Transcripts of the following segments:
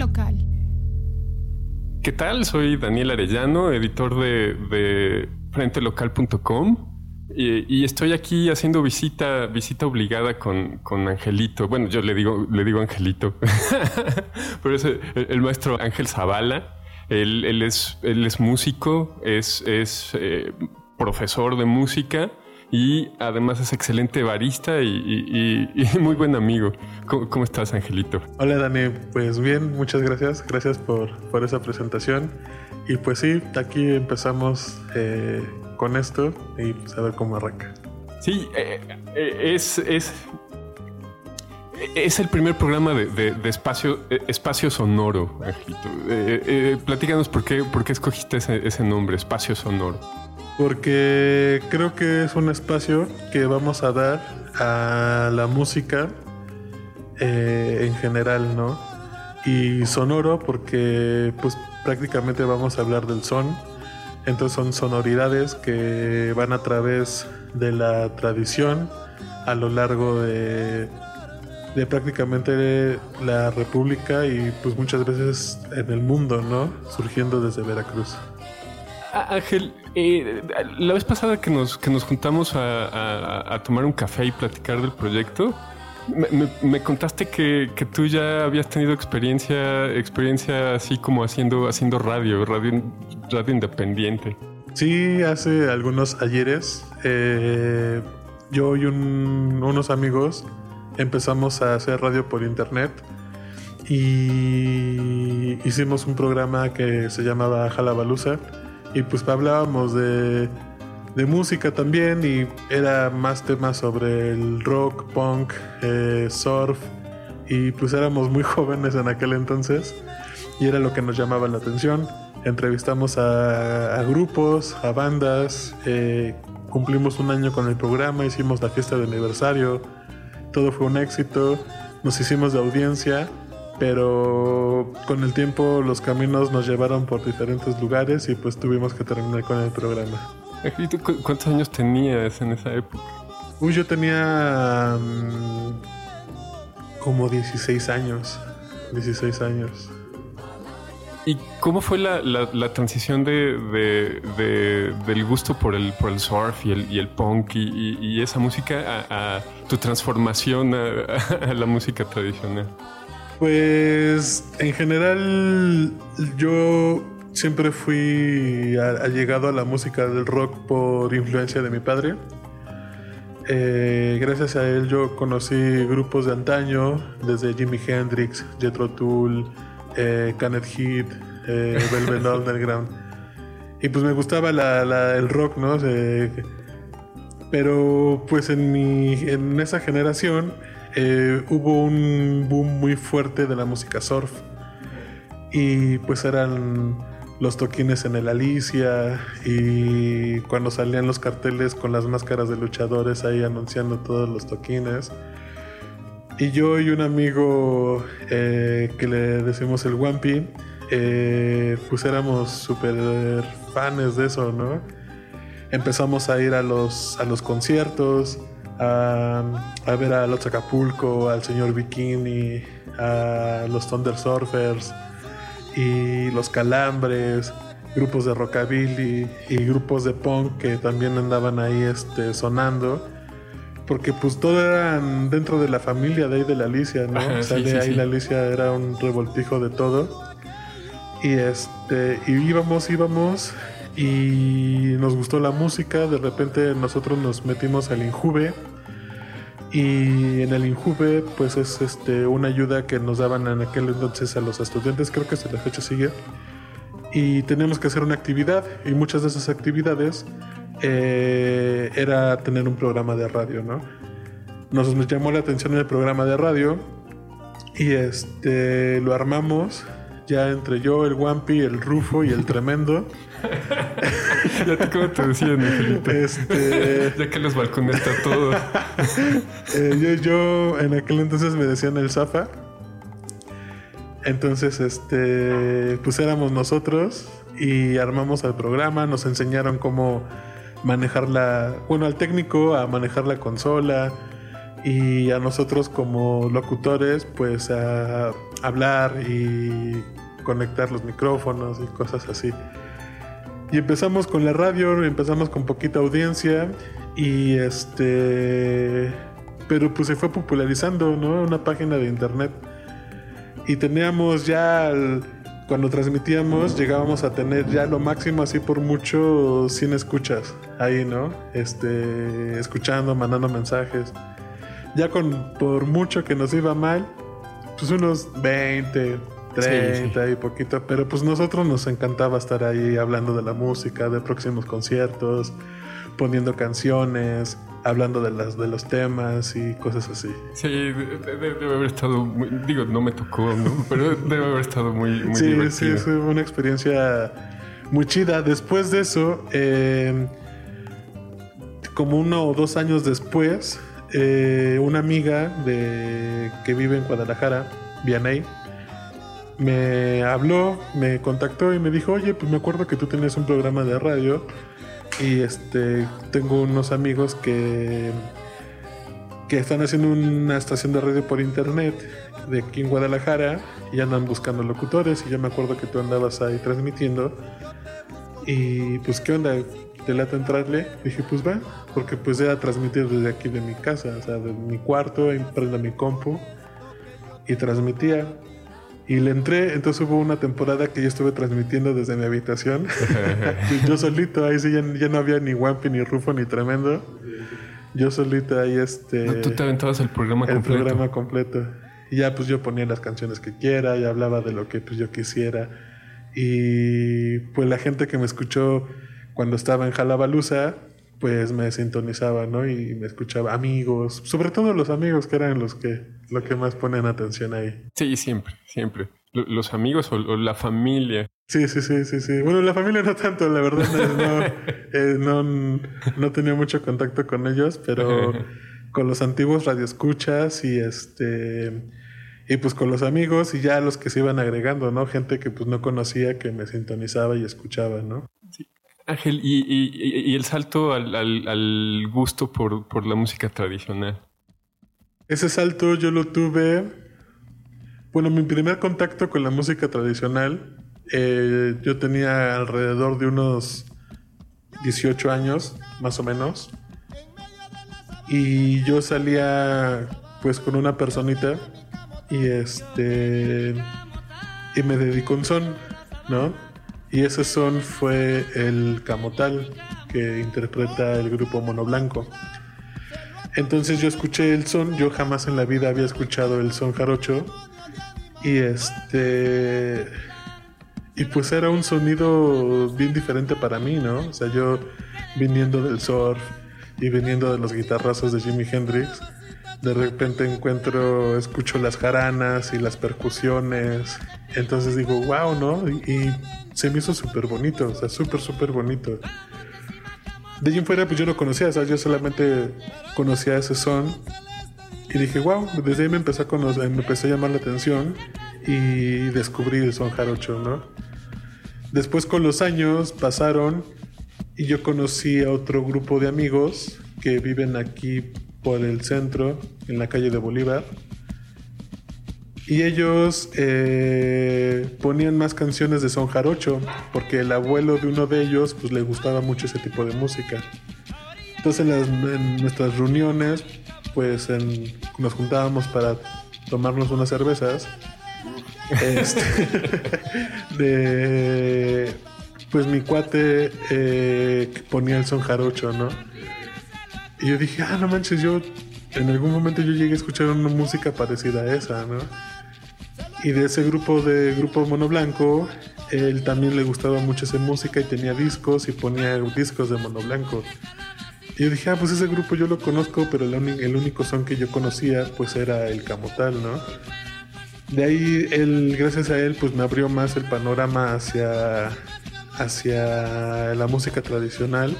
Local. ¿Qué tal? Soy Daniel Arellano, editor de, de frentelocal.com y, estoy aquí haciendo visita, visita obligada con, con Angelito. Bueno, yo le digo, le digo Angelito, pero es el, maestro Ángel Zavala. Él, él, es, él es músico, es, es eh, profesor de música y además es excelente barista y, muy buen amigo. ¿Cómo, estás, Angelito? Hola, Dani. Pues bien, muchas gracias. Gracias por, por esa presentación. Y pues sí, aquí empezamos eh, con esto y pues a ver cómo arranca. Sí, eh, eh, es, es, es el primer programa de, espacio, espacio sonoro, Angelito. platícanos por qué, por qué escogiste ese, ese nombre, espacio sonoro porque creo que es un espacio que vamos a dar a la música eh, en general, ¿no? Y sonoro porque pues prácticamente vamos a hablar del son. Entonces son sonoridades que van a través de la tradición a lo largo de, de prácticamente la República y pues muchas veces en el mundo, ¿no? Surgiendo desde Veracruz. Ángel, eh, la vez pasada que nos, que nos juntamos a, tomar un café y platicar del proyecto, me, contaste que, tú ya habías tenido experiencia, experiencia así como haciendo, haciendo radio, radio, radio independiente. Sí, hace algunos ayeres, eh, yo y unos amigos empezamos a hacer radio por internet y hicimos un programa que se llamaba Jalabaluza y pues hablábamos de, de música también y era más temas sobre el rock, punk, eh, surf y pues éramos muy jóvenes en aquel entonces y era lo que nos llamaba la atención. Entrevistamos a, grupos, a bandas, eh, cumplimos un año con el programa, hicimos la fiesta de aniversario, todo fue un éxito, nos hicimos de audiencia pero con el tiempo los caminos nos llevaron por diferentes lugares y pues tuvimos que terminar con el programa. ¿Y tú cuántos años tenías en esa época? Uy, yo tenía mm, como 16 años. 16 años. ¿Y cómo fue la, la, transición de, del gusto por el, por el surf y el, y el punk y, esa música a, tu transformación a la música tradicional? Pues en general yo siempre fui allegado a la música del rock por influencia de mi padre. Eh, gracias a él yo conocí grupos de antaño, desde Jimi Hendrix, Jethro Tull, eh, Canet Heat, eh, Velvet Underground. Y pues me gustaba el rock, ¿no? pero pues en, mi, en esa generación eh, hubo un boom muy fuerte de la música surf. Y pues eran los toquines en el Alicia y cuando salían los carteles con las máscaras de luchadores ahí anunciando todos los toquines. Y yo y un amigo eh, que le decimos el Wampi, eh, pues éramos súper fans de eso, ¿no? Empezamos a ir a los, a los conciertos, a, ver a los Acapulco, al señor Bikini, a los Thunder Surfers y los Calambres, grupos de rockabilly y grupos de punk que también andaban ahí este, sonando. Porque pues todo eran dentro de la familia de ahí de la Alicia, ¿no? de ahí la Alicia era un revoltijo de todo. Y este, y íbamos, íbamos, y nos gustó la música. De repente nosotros nos metimos al Injuve y en el Injuve, pues es este, una ayuda que nos daban en aquel entonces a los estudiantes, creo que hasta la fecha sigue. Y teníamos que hacer una actividad, y muchas de esas actividades eh, era tener un programa de radio, ¿no? Nos, nos llamó la atención el programa de radio y este, lo armamos ya entre yo, el Wampi, el Rufo y el Tremendo. ya te como te decía, Felipe. Este... ya que los balcones está todo. Eh, yo, en aquel entonces me decían el Zafa. Entonces, este, pues éramos nosotros y armamos el programa, nos enseñaron cómo manejar la, bueno, al técnico a manejar la consola, y a nosotros como locutores pues a hablar y conectar los micrófonos y cosas así. Y empezamos con la radio, empezamos con poquita audiencia y este pero pues se fue popularizando, ¿no? Una página de internet. Y teníamos ya cuando transmitíamos llegábamos a tener ya lo máximo así por mucho 100 escuchas ahí, ¿no? Este escuchando, mandando mensajes. Ya con por mucho que nos iba mal, pues unos 20, 30 y poquito, pero pues nosotros nos encantaba estar ahí hablando de la música, de próximos conciertos, poniendo canciones, hablando de las de los temas y cosas así. Sí, debe, haber estado, muy, digo, no me tocó, ¿no? pero debe haber estado muy, muy sí, Sí, fue una experiencia muy chida. Después de eso, eh, como uno o dos años después, eh, una amiga de que vive en Guadalajara, Vianey, me habló, me contactó y me dijo, oye, pues me acuerdo que tú tenías un programa de radio y este tengo unos amigos que que están haciendo una estación de radio por internet de aquí en Guadalajara y andan buscando locutores y yo me acuerdo que tú andabas ahí transmitiendo y pues qué onda te lata entrarle dije pues va porque pues era transmitir desde aquí de mi casa o sea de mi cuarto prendo mi compu y transmitía y le entré, entonces hubo una temporada que yo estuve transmitiendo desde mi habitación. yo solito, ahí sí ya, no había ni Wampi, ni Rufo, ni Tremendo. Yo solito ahí este... tú te aventabas el programa completo. El programa completo. Y ya pues yo ponía las canciones que quiera y hablaba de lo que pues yo quisiera. Y pues la gente que me escuchó cuando estaba en Jalabaluza, pues me sintonizaba, ¿no? Y me escuchaba amigos, sobre todo los amigos que eran los que, lo que más ponen atención ahí. Sí, siempre, siempre. Los amigos o, la familia. Sí, sí, sí, sí, sí. Bueno, la familia no tanto, la verdad, no, eh, no, no tenía mucho contacto con ellos, pero con los antiguos radioescuchas y este y pues con los amigos y ya los que se iban agregando, ¿no? Gente que pues no conocía que me sintonizaba y escuchaba, ¿no? Ángel, y, el salto al, gusto por, la música tradicional. Ese salto yo lo tuve. Bueno, mi primer contacto con la música tradicional, eh, yo tenía alrededor de unos 18 años, más o menos. Y yo salía pues con una personita y este y me dedicó un son, ¿no? Y ese son fue el Camotal que interpreta el grupo Mono Blanco. Entonces yo escuché el son, yo jamás en la vida había escuchado el son jarocho y este y pues era un sonido bien diferente para mí, ¿no? O sea, yo viniendo del surf y viniendo de los guitarrazos de Jimi Hendrix, de repente encuentro, escucho las jaranas y las percusiones, entonces digo, wow, ¿no? Se me hizo súper bonito, o sea, súper, súper bonito. De allí en fuera, pues yo no conocía, o sea, yo solamente conocía ese son y dije, wow, desde ahí me empezó a conocer, me empezó a llamar la atención y descubrí el son jarocho, ¿no? Después con los años pasaron y yo conocí a otro grupo de amigos que viven aquí por el centro, en la calle de Bolívar y ellos eh, ponían más canciones de son jarocho, porque el abuelo de uno de ellos pues le gustaba mucho ese tipo de música. Entonces en, nuestras reuniones pues nos juntábamos para tomarnos unas cervezas. Este, de, pues mi cuate eh, ponía el son jarocho, ¿no? Y yo dije, ah, no manches, yo en algún momento yo llegué a escuchar una música parecida a esa, ¿no? Y de ese grupo de Grupo Mono Blanco, él también le gustaba mucho esa música y tenía discos y ponía discos de Mono Blanco. Y yo dije, ah, pues ese grupo yo lo conozco, pero el, el único son que yo conocía pues era el Camotal, ¿no? De ahí, él, gracias a él, pues me abrió más el panorama hacia, hacia la música tradicional.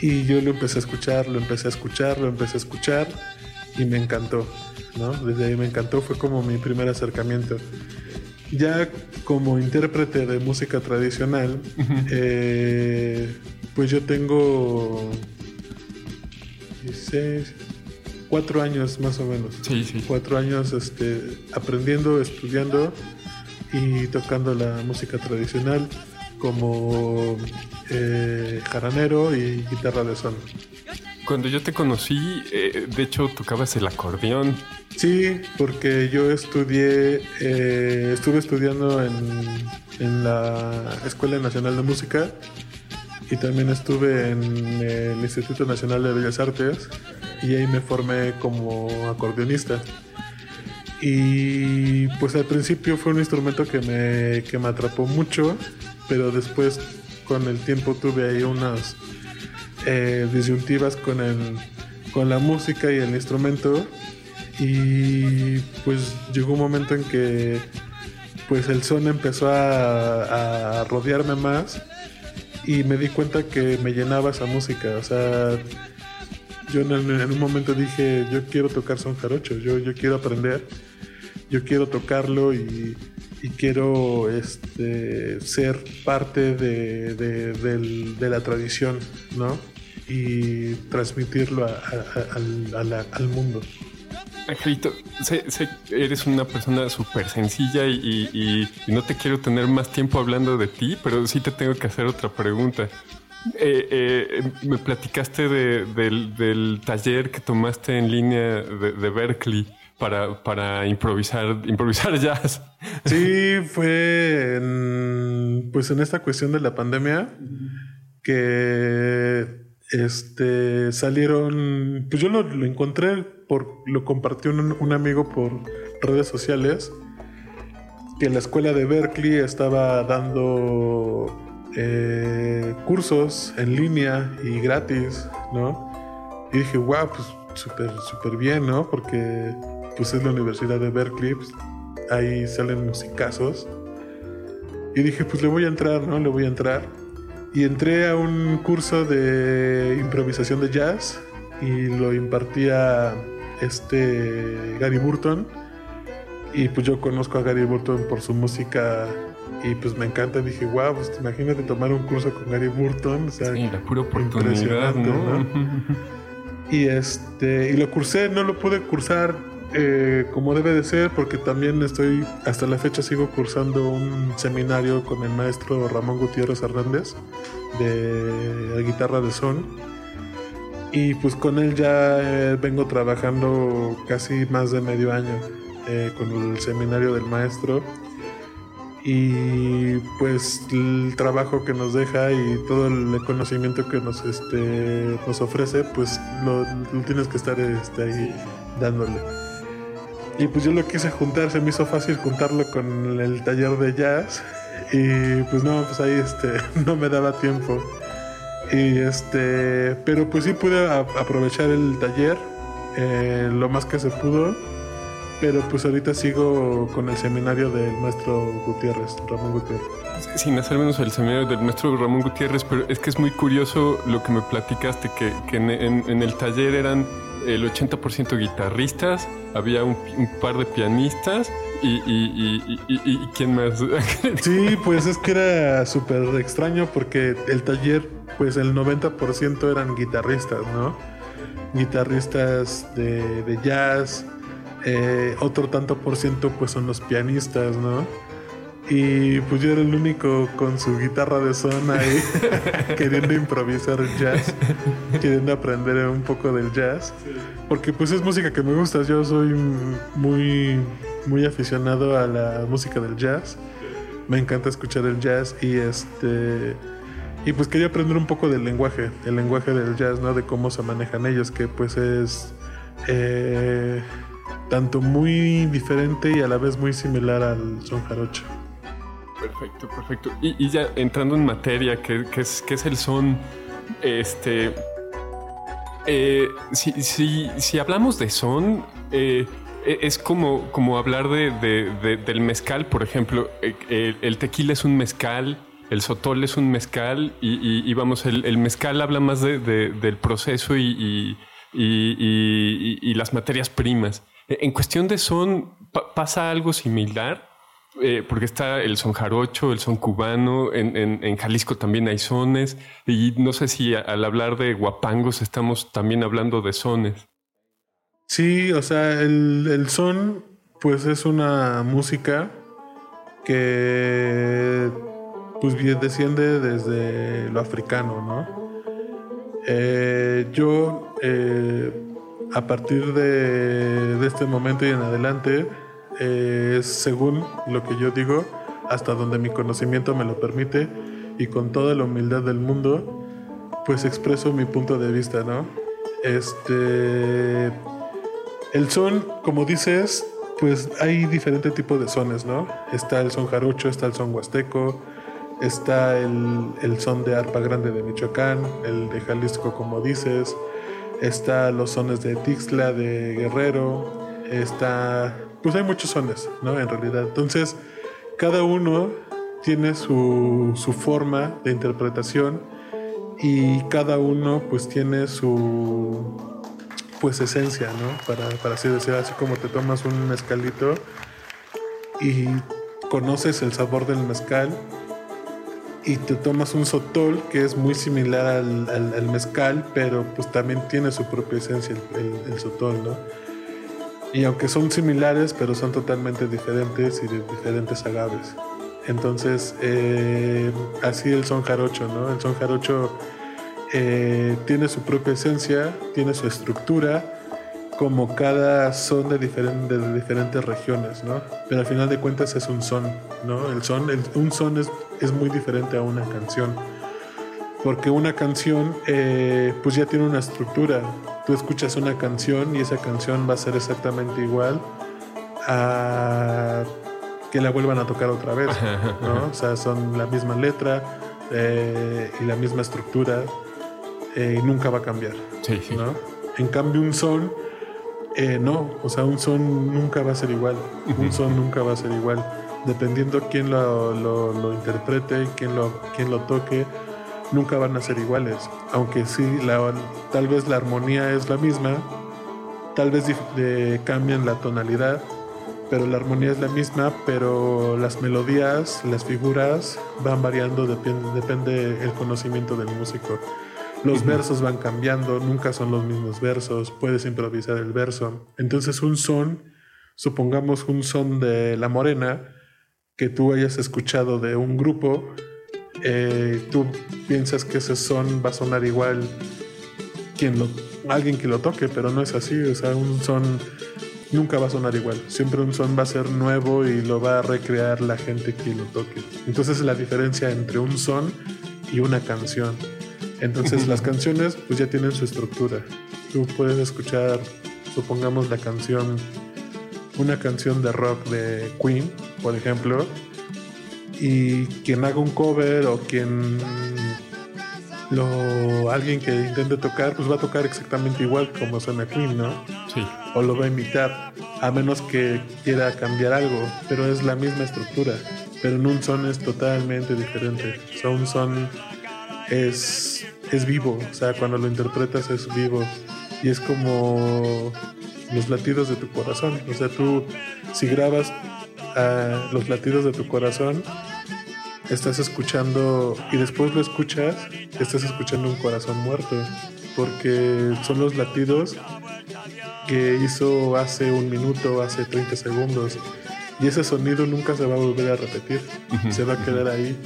Y yo lo empecé a escuchar, lo empecé a escuchar, lo empecé a escuchar y me encantó. Desde ahí me encantó, fue como mi primer acercamiento. Ya como intérprete de música tradicional, eh, pues yo tengo 16, cuatro años más o menos. Sí, sí. Cuatro años este, aprendiendo, estudiando y tocando la música tradicional como eh, jaranero y guitarra de son. Cuando yo te conocí, eh, de hecho tocabas el acordeón. Sí, porque yo estudié, eh, estuve estudiando en, en la Escuela Nacional de Música y también estuve en el Instituto Nacional de Bellas Artes y ahí me formé como acordeonista. Y pues al principio fue un instrumento que me, que me atrapó mucho, pero después con el tiempo tuve ahí unas eh, disyuntivas con, el, con la música y el instrumento. Y pues llegó un momento en que pues el son empezó a, rodearme más y me di cuenta que me llenaba esa música. O sea, yo en, un momento dije, yo quiero tocar son jarocho, yo, yo quiero aprender, yo quiero tocarlo y, quiero este, ser parte de, de la tradición, ¿no? Y transmitirlo a- a- al- a la- al mundo. Angelito, sé, sé que eres una persona súper sencilla y, y- y- y no te quiero tener más tiempo hablando de ti, pero sí te tengo que hacer otra pregunta. Eh, eh, me platicaste de- del, del taller que tomaste en línea de, de Berkeley para, para improvisar, improvisar jazz. Sí, fue en, pues en esta cuestión de la pandemia que este salieron, pues yo lo, lo encontré por, lo compartió un, un amigo por redes sociales que la escuela de Berkeley estaba dando eh, cursos en línea y gratis, ¿no? Y dije, wow, pues súper, súper bien, ¿no? Porque pues es la Universidad de Berkeley, pues, ahí salen musicazos. Y dije, pues le voy a entrar, ¿no? Le voy a entrar. Y entré a un curso de improvisación de jazz y lo impartía este Gary Burton. Y pues yo conozco a Gary Burton por su música y pues me encanta. Dije, wow, pues imagínate tomar un curso con Gary Burton. O sea, Sí, la pura oportunidad, Impresionante, ¿no? y este y lo cursé, no lo pude cursar eh, como debe de ser porque también estoy hasta la fecha sigo cursando un seminario con el maestro Ramón Gutiérrez Hernández de la guitarra de son. Y pues con él ya eh, vengo trabajando casi más de medio año eh, con el seminario del maestro. Y pues el trabajo que nos deja y todo el conocimiento que nos este nos ofrece pues lo, lo tienes que estar este, ahí dándole y pues yo lo quise juntar se me hizo fácil juntarlo con el taller de jazz. Y pues no pues ahí este no me daba tiempo. Y este pero pues sí pude aprovechar el taller eh, lo más que se pudo. Pero pues ahorita sigo con el seminario del maestro Gutiérrez, Ramón Gutiérrez. Sin hacer menos el seminario del maestro Ramón Gutiérrez, pero es que es muy curioso lo que me platicaste, que, que en- en el taller eran el 80% guitarristas, había un, par de pianistas y, y- y- y ¿quién más? Sí, pues es que era súper extraño porque el taller, pues el 90% eran guitarristas, ¿no? Guitarristas de, de jazz, eh, otro tanto por ciento pues son los pianistas, ¿no? Y pues yo era el único con su guitarra de son ahí, queriendo improvisar jazz, queriendo aprender un poco del jazz, porque pues es música que me gusta, yo soy muy, muy aficionado a la música del jazz, me encanta escuchar el jazz y este... Y pues quería aprender un poco del lenguaje, el lenguaje del jazz, ¿no? De cómo se manejan ellos, que pues es eh, tanto muy diferente y a la vez muy similar al son jarocho. Perfecto, perfecto. Y, ya entrando en materia, que es, que es el son, este... eh, si, si, si hablamos de son, eh, e- es como, como hablar de, de- de- del mezcal, por ejemplo. Eh, El, el tequila es un mezcal, el sotol es un mezcal, y, vamos, el, mezcal habla más de- de- del proceso y, y- las materias primas. En cuestión de son, pa- pasa algo similar. Eh, porque está el son jarocho, el son cubano, en, en- Jalisco también hay sones, y no sé si al hablar de guapangos estamos también hablando de sones. Sí, o sea, el, el son, pues es una música que pues bien desciende desde lo africano, ¿no? Eh, yo, eh, a partir de, de, este momento y en adelante, eh, según lo que yo digo, hasta donde mi conocimiento me lo permite y con toda la humildad del mundo, pues expreso mi punto de vista, ¿no? Este. El son, como dices, pues hay diferentes tipos de sones, ¿no? Está el son jarocho, está el son huasteco, está el, son de arpa grande de Michoacán, el de Jalisco, como dices, está los sones de Tixla, de Guerrero, está... Pues hay muchos sones, ¿no? En realidad. Entonces, cada uno tiene su, su forma de interpretación y cada uno pues tiene su pues esencia, ¿no? Para, para así decir, así como te tomas un mezcalito y conoces el sabor del mezcal y te tomas un sotol que es muy similar al, mezcal, pero pues también tiene su propia esencia el, sotol, ¿no? Y aunque son similares, pero son totalmente diferentes y de diferentes agaves. Entonces, eh, así el son jarocho, ¿no? El son jarocho eh, tiene su propia esencia, tiene su estructura, como cada son de, de diferentes regiones, ¿no? Pero al final de cuentas es un son, ¿no? El son, un son es, es, muy diferente a una canción. Porque una canción, eh, pues ya tiene una estructura. Tú escuchas una canción y esa canción va a ser exactamente igual a que la vuelvan a tocar otra vez, ¿no? O sea, son la misma letra eh, y la misma estructura eh, y nunca va a cambiar. Sí, sí. ¿no? En cambio, un son, eh, no, o sea, un son nunca va a ser igual. Un son nunca va a ser igual. Dependiendo quién lo, lo, interprete, quién lo, quién lo toque, nunca van a ser iguales. Aunque sí, la, tal vez la armonía es la misma, tal vez cambian la tonalidad, pero la armonía es la misma, pero las melodías, las figuras van variando, depende, depende el conocimiento del músico. Los versos van cambiando, nunca son los mismos versos, puedes improvisar el verso. Entonces un son, supongamos un son de La Morena, que tú hayas escuchado de un grupo, eh, tú piensas que ese son va a sonar igual quien lo, alguien que lo toque, pero no es así, o sea, un son nunca va a sonar igual. Siempre un son va a ser nuevo y lo va a recrear la gente que lo toque. Entonces la diferencia entre un son y una canción. Entonces las canciones pues ya tienen su estructura. Tú puedes escuchar, supongamos la canción, una canción de rock de Queen, por ejemplo, y quien haga un cover o quien lo alguien que intente tocar, pues va a tocar exactamente igual como suena Queen, ¿no? Sí. O lo va a imitar, a menos que quiera cambiar algo, pero es la misma estructura. Pero en un son es totalmente diferente. O sea, un son es, es vivo, o sea, cuando lo interpretas es vivo y es como los latidos de tu corazón, o sea, tú si grabas ah, los latidos de tu corazón, estás escuchando y después lo escuchas, estás escuchando un corazón muerto, porque son los latidos que hizo hace un minuto, hace 30 segundos, y ese sonido nunca se va a volver a repetir, se va a quedar ahí.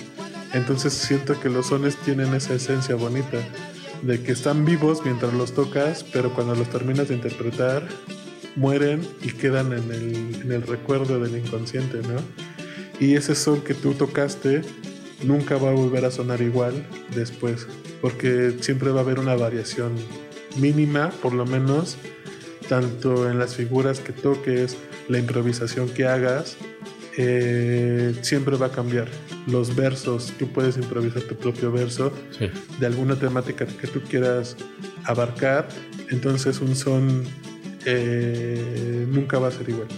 Entonces siento que los sones tienen esa esencia bonita de que están vivos mientras los tocas, pero cuando los terminas de interpretar, mueren y quedan en el, recuerdo del inconsciente, ¿no? Y ese son que tú tocaste nunca va a volver a sonar igual después, porque siempre va a haber una variación mínima, por lo menos, tanto en las figuras que toques, la improvisación que hagas, eh, siempre va a cambiar. Los versos, tú puedes improvisar tu propio verso de alguna temática que tú quieras abarcar, entonces un son eh, nunca va a ser igual.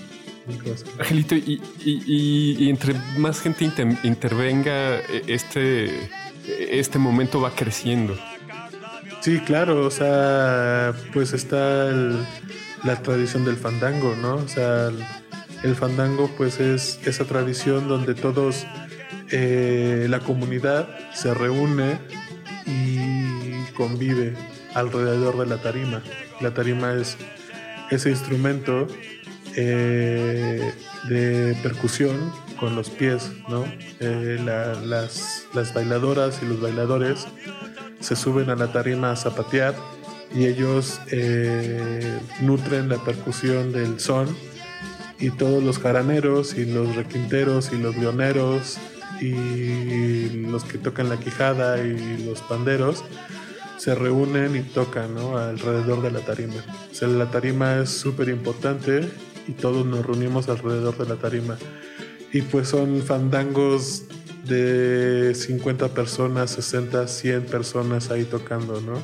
Angelito, y, entre más gente intervenga, e, este, este momento va creciendo. Sí, claro, o sea, pues está la tradición del fandango, ¿no? O sea, el fandango pues es esa tradición donde todos, eh, la comunidad se reúne y convive alrededor de la tarima. La tarima es ese instrumento eh, de percusión con los pies, ¿no? Eh, las, las bailadoras y los bailadores se suben a la tarima a zapatear y ellos eh, nutren la percusión del son y todos los jaraneros y los requinteros y los leoneros y los que tocan la quijada y los panderos se reúnen y tocan alrededor de la tarima. la tarima es súper importante y todos nos reunimos alrededor de la tarima. Y pues son fandangos de 50 personas, 60, 100 personas ahí tocando, ¿no?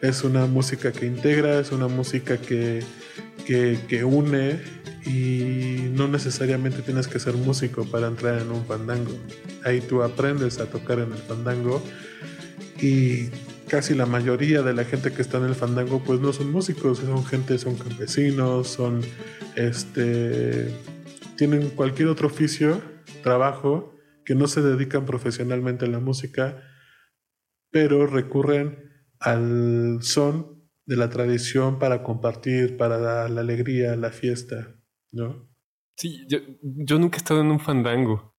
Es una música que integra, es una música que, que, une y no necesariamente tienes que ser músico para entrar en un fandango. Ahí tú aprendes a tocar en el fandango y casi la mayoría de la gente que está en el fandango pues no son músicos, son gente, son campesinos, son este tienen cualquier otro oficio, trabajo que no se dedican profesionalmente a la música, pero recurren al son de la tradición para compartir, para la, la alegría, la fiesta, ¿no? Sí, yo, yo, nunca he estado en un fandango.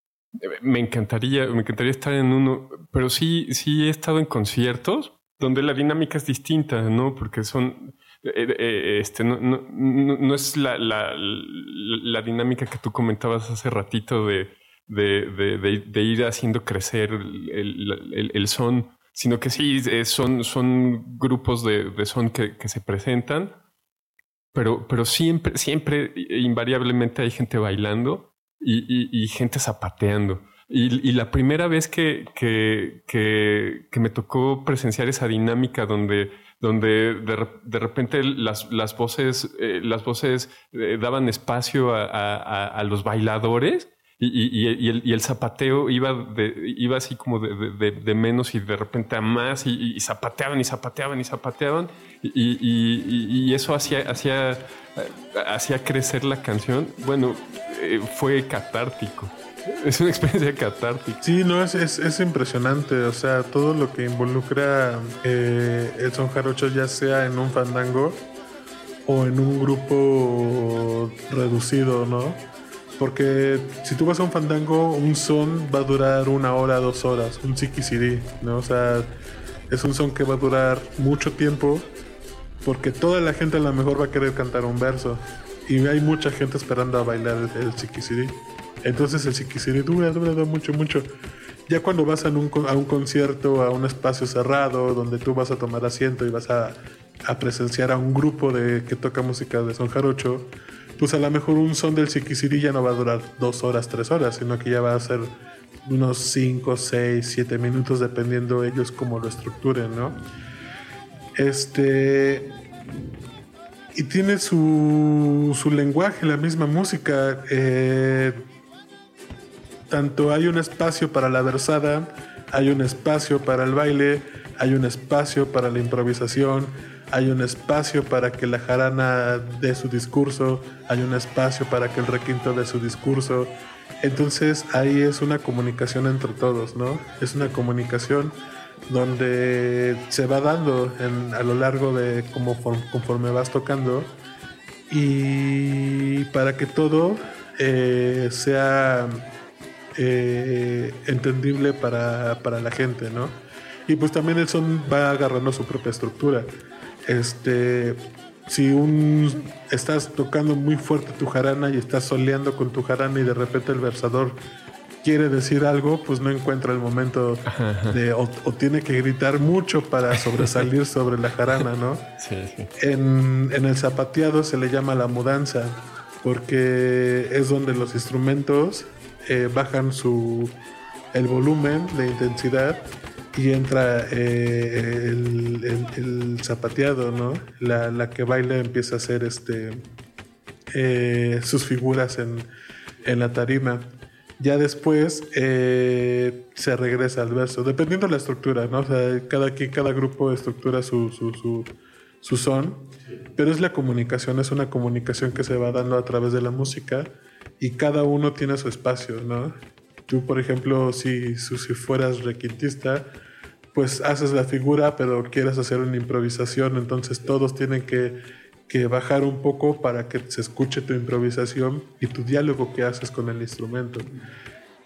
Me encantaría, me encantaría estar en uno, pero sí, sí he estado en conciertos donde la dinámica es distinta, ¿no? Porque son, eh, eh, este, no, es la, la, dinámica que tú comentabas hace ratito de, de, ir haciendo crecer el, son sino que sí, son, son grupos de, de son que, que, se presentan, pero, pero siempre, siempre, invariablemente hay gente bailando y, y, gente zapateando. Y, y, la primera vez que, que, que, me tocó presenciar esa dinámica donde, donde de, de repente las, las voces, eh, las voces eh, daban espacio a, a, los bailadores, y, el, zapateo iba, iba así como de, menos y de repente a más y, zapateaban y zapateaban y zapateaban y, eso hacía, hacía, hacía crecer la canción. Bueno, eh, fue catártico. Es una experiencia catártica. Sí, no, es, es, impresionante. O sea, todo lo que involucra eh, el son jarocho, ya sea en un fandango o en un grupo reducido, ¿no? Porque si tú vas a un fandango, un son va a durar una hora, dos horas, un CD, ¿no? O sea, es un son que va a durar mucho tiempo porque toda la gente a lo mejor va a querer cantar un verso y hay mucha gente esperando a bailar el CD. Entonces el CD dura, dura, dura mucho, mucho. Ya cuando vas a un, a un concierto, a un espacio cerrado, donde tú vas a tomar asiento y vas a, a presenciar a un grupo de que toca música de son jarocho, pues a lo mejor un son del Chiquisiri ya no va a durar dos horas, tres horas, sino que ya va a ser unos cinco, seis, siete minutos, dependiendo ellos cómo lo estructuren, ¿no? Este. Y tiene su, su lenguaje, la misma música. Eh, tanto hay un espacio para la versada, hay un espacio para el baile, hay un espacio para la improvisación, hay un espacio para que la jarana dé su discurso, hay un espacio para que el requinto dé su discurso. Entonces ahí es una comunicación entre todos, ¿no? Es una comunicación donde se va dando a lo largo de como conforme vas tocando y para que todo eh, sea eh, entendible para, para la gente, ¿no? Y pues también el son va agarrando su propia estructura. Este, si un estás tocando muy fuerte tu jarana y estás soleando con tu jarana y de repente el versador quiere decir algo, pues no encuentra el momento de o, tiene que gritar mucho para sobresalir sobre la jarana, ¿no? Sí, sí. En, en el zapateado se le llama la mudanza porque es donde los instrumentos eh, bajan su el volumen de intensidad y entra eh, el, zapateado, ¿no? La, que baila empieza a hacer este eh, sus figuras en, la tarima. Ya después se regresa al verso, dependiendo de la estructura, ¿no? O sea, cada, cada grupo estructura su, su, su son, pero es la comunicación, es una comunicación que se va dando a través de la música y cada uno tiene su espacio, ¿no? Tú, por ejemplo, si, si fueras requintista, pues haces la figura, pero quieres hacer una improvisación, entonces todos tienen que, que bajar un poco para que se escuche tu improvisación y tu diálogo que haces con el instrumento.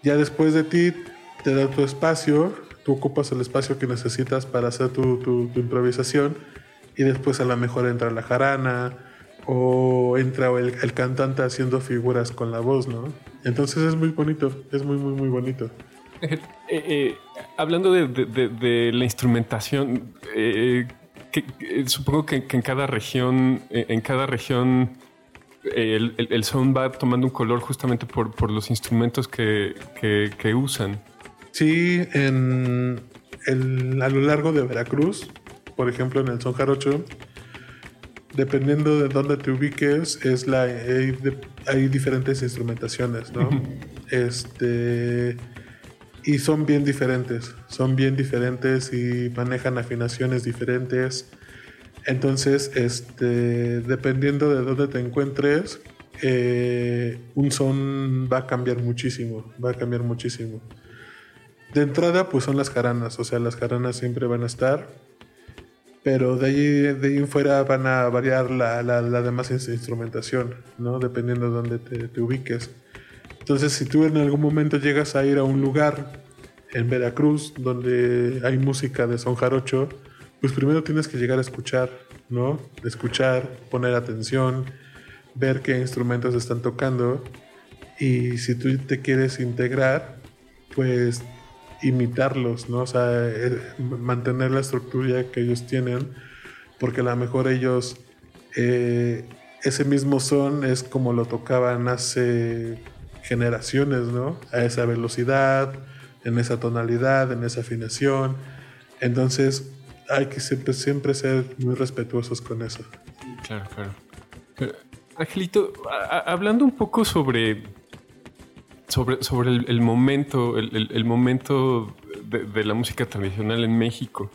Ya después de ti te da tu espacio, tú ocupas el espacio que necesitas para hacer tu, tu, improvisación y después a lo mejor entra la jarana o entra el, el, cantante haciendo figuras con la voz, ¿no? Entonces es muy bonito, es muy, muy, muy bonito. Eh, eh, hablando de, de, de, la instrumentación, eh, supongo que, en cada región, en cada región el, el, son va tomando un color justamente por, por los instrumentos que, que, usan. Sí, en el, a lo largo de Veracruz, por ejemplo en el son jarocho, dependiendo de dónde te ubiques, es la, hay, diferentes instrumentaciones, ¿no? este y son bien diferentes, son bien diferentes y manejan afinaciones diferentes. Entonces, este, dependiendo de dónde te encuentres, eh, un son va a cambiar muchísimo, va a cambiar muchísimo. De entrada, pues son las jaranas, o sea, las jaranas siempre van a estar, pero de ahí, de ahí en fuera van a variar la, la, la demás instrumentación, ¿no? Dependiendo de dónde te, te ubiques. Entonces, si tú en algún momento llegas a ir a un lugar en Veracruz donde hay música de son jarocho, pues primero tienes que llegar a escuchar, ¿no? Escuchar, poner atención, ver qué instrumentos están tocando y si tú te quieres integrar, pues imitarlos, ¿no? O sea, eh, mantener la estructura que ellos tienen, porque a lo mejor ellos, eh, ese mismo son es como lo tocaban hace generaciones, ¿no? A esa velocidad, en esa tonalidad, en esa afinación. Entonces hay que siempre, siempre ser muy respetuosos con eso. Claro, claro. Angelito, hablando un poco sobre, sobre, sobre el, momento, el, momento de, la música tradicional en México,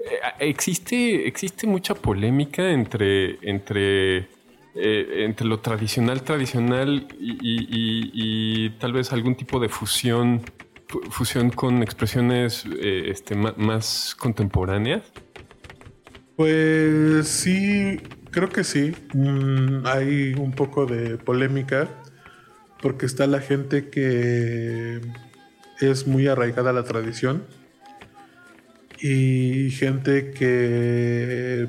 eh, existe, existe mucha polémica entre, entre eh, entre lo tradicional, tradicional y, tal vez algún tipo de fusión, fusión con expresiones eh, este, más contemporáneas? Pues sí, creo que sí. Mm, hay un poco de polémica porque está la gente que es muy arraigada a la tradición y gente que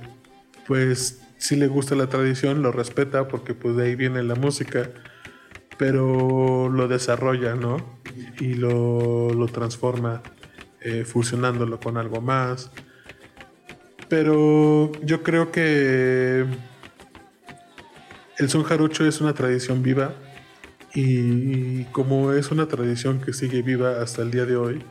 pues si le gusta la tradición, lo respeta porque pues de ahí viene la música, pero lo desarrolla, ¿no? Y lo, transforma eh, fusionándolo con algo más. Pero yo creo que el son jarocho es una tradición viva y como es una tradición que sigue viva hasta el día de hoy,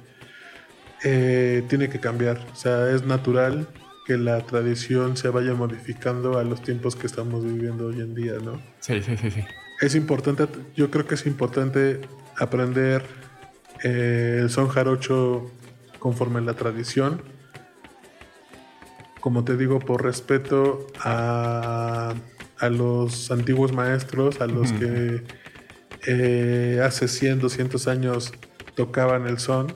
eh, tiene que cambiar. O sea, es natural que la tradición se vaya modificando a los tiempos que estamos viviendo hoy en día, ¿no? Sí, sí, sí, sí. Es importante, yo creo que es importante aprender eh, el son jarocho conforme a la tradición. Como te digo, por respeto a, a los antiguos maestros, a los que eh, hace 100, 200 años tocaban el son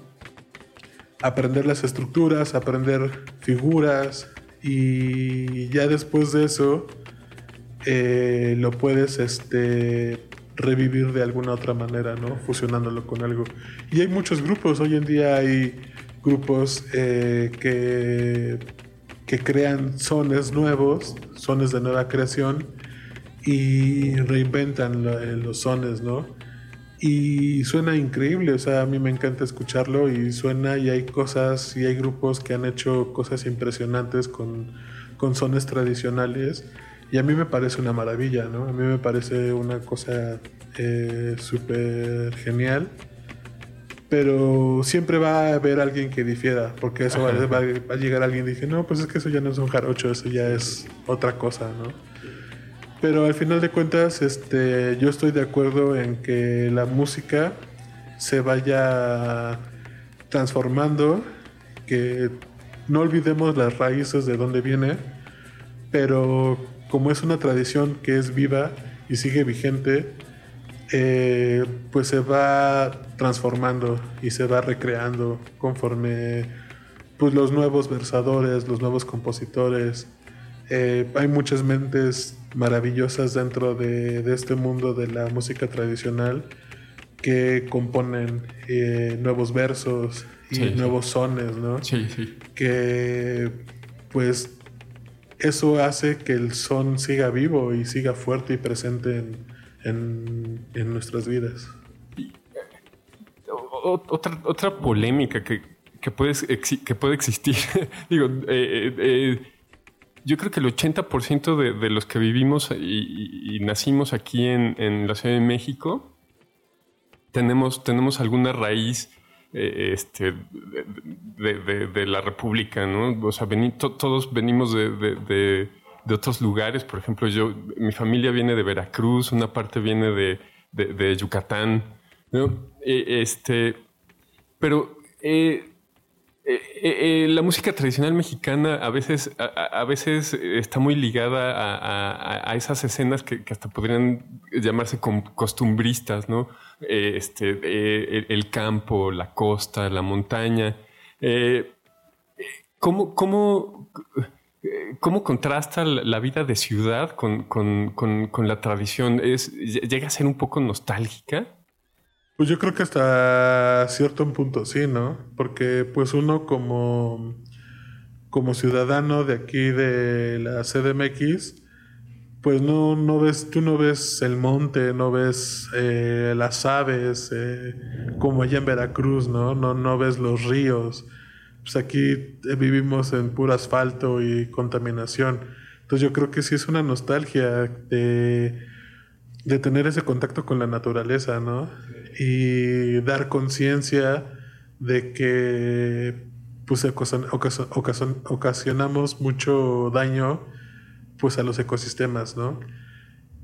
aprender las estructuras, aprender figuras y ya después de eso eh, lo puedes este, revivir de alguna otra manera, ¿no? Fusionándolo con algo. Y hay muchos grupos, hoy en día hay grupos eh, que, que crean sones nuevos, sones de nueva creación y reinventan los sones, ¿no? y suena increíble, o sea, a mí me encanta escucharlo y suena y hay cosas y hay grupos que han hecho cosas impresionantes con, con sones tradicionales y a mí me parece una maravilla, ¿no? A mí me parece una cosa eh, súper genial, pero siempre va a haber alguien que difiera, porque eso va, va, a llegar alguien y dice, no, pues es que eso ya no es un jarocho, eso ya es otra cosa, ¿no? Pero al final de cuentas, este, yo estoy de acuerdo en que la música se vaya transformando, que no olvidemos las raíces de dónde viene, pero como es una tradición que es viva y sigue vigente, eh, pues se va transformando y se va recreando conforme pues, los nuevos versadores, los nuevos compositores. Eh, hay muchas mentes maravillosas dentro de, este mundo de la música tradicional que componen eh, nuevos versos y nuevos sones, ¿no? Sí, sí. Que pues eso hace que el son siga vivo y siga fuerte y presente en, nuestras vidas. otra, otra polémica que, puede, que puede existir, digo, eh, eh, yo creo que el 80% de, de, los que vivimos y, nacimos aquí en, la Ciudad de México tenemos, tenemos alguna raíz eh, este, de, la República, ¿no? O sea, todos venimos de, otros lugares. Por ejemplo, yo, mi familia viene de Veracruz, una parte viene de, Yucatán, ¿no? E, este, pero eh, eh, eh, eh, la música tradicional mexicana a veces, a, veces está muy ligada a, esas escenas que, hasta podrían llamarse costumbristas, ¿no? este, el, campo, la costa, la montaña. ¿cómo, cómo, cómo, contrasta la vida de ciudad con, con la tradición? ¿Es, ¿Llega a ser un poco nostálgica? Pues yo creo que hasta cierto punto sí, ¿no? Porque pues uno como, como ciudadano de aquí de la CDMX, pues no, no ves, tú no ves el monte, no ves eh, las aves, eh, como allá en Veracruz, ¿no? ¿no? No ves los ríos. Pues aquí vivimos en puro asfalto y contaminación. Entonces yo creo que sí es una nostalgia de, de tener ese contacto con la naturaleza, ¿no? Y dar conciencia de que pues ocasionamos mucho daño pues a los ecosistemas, ¿no?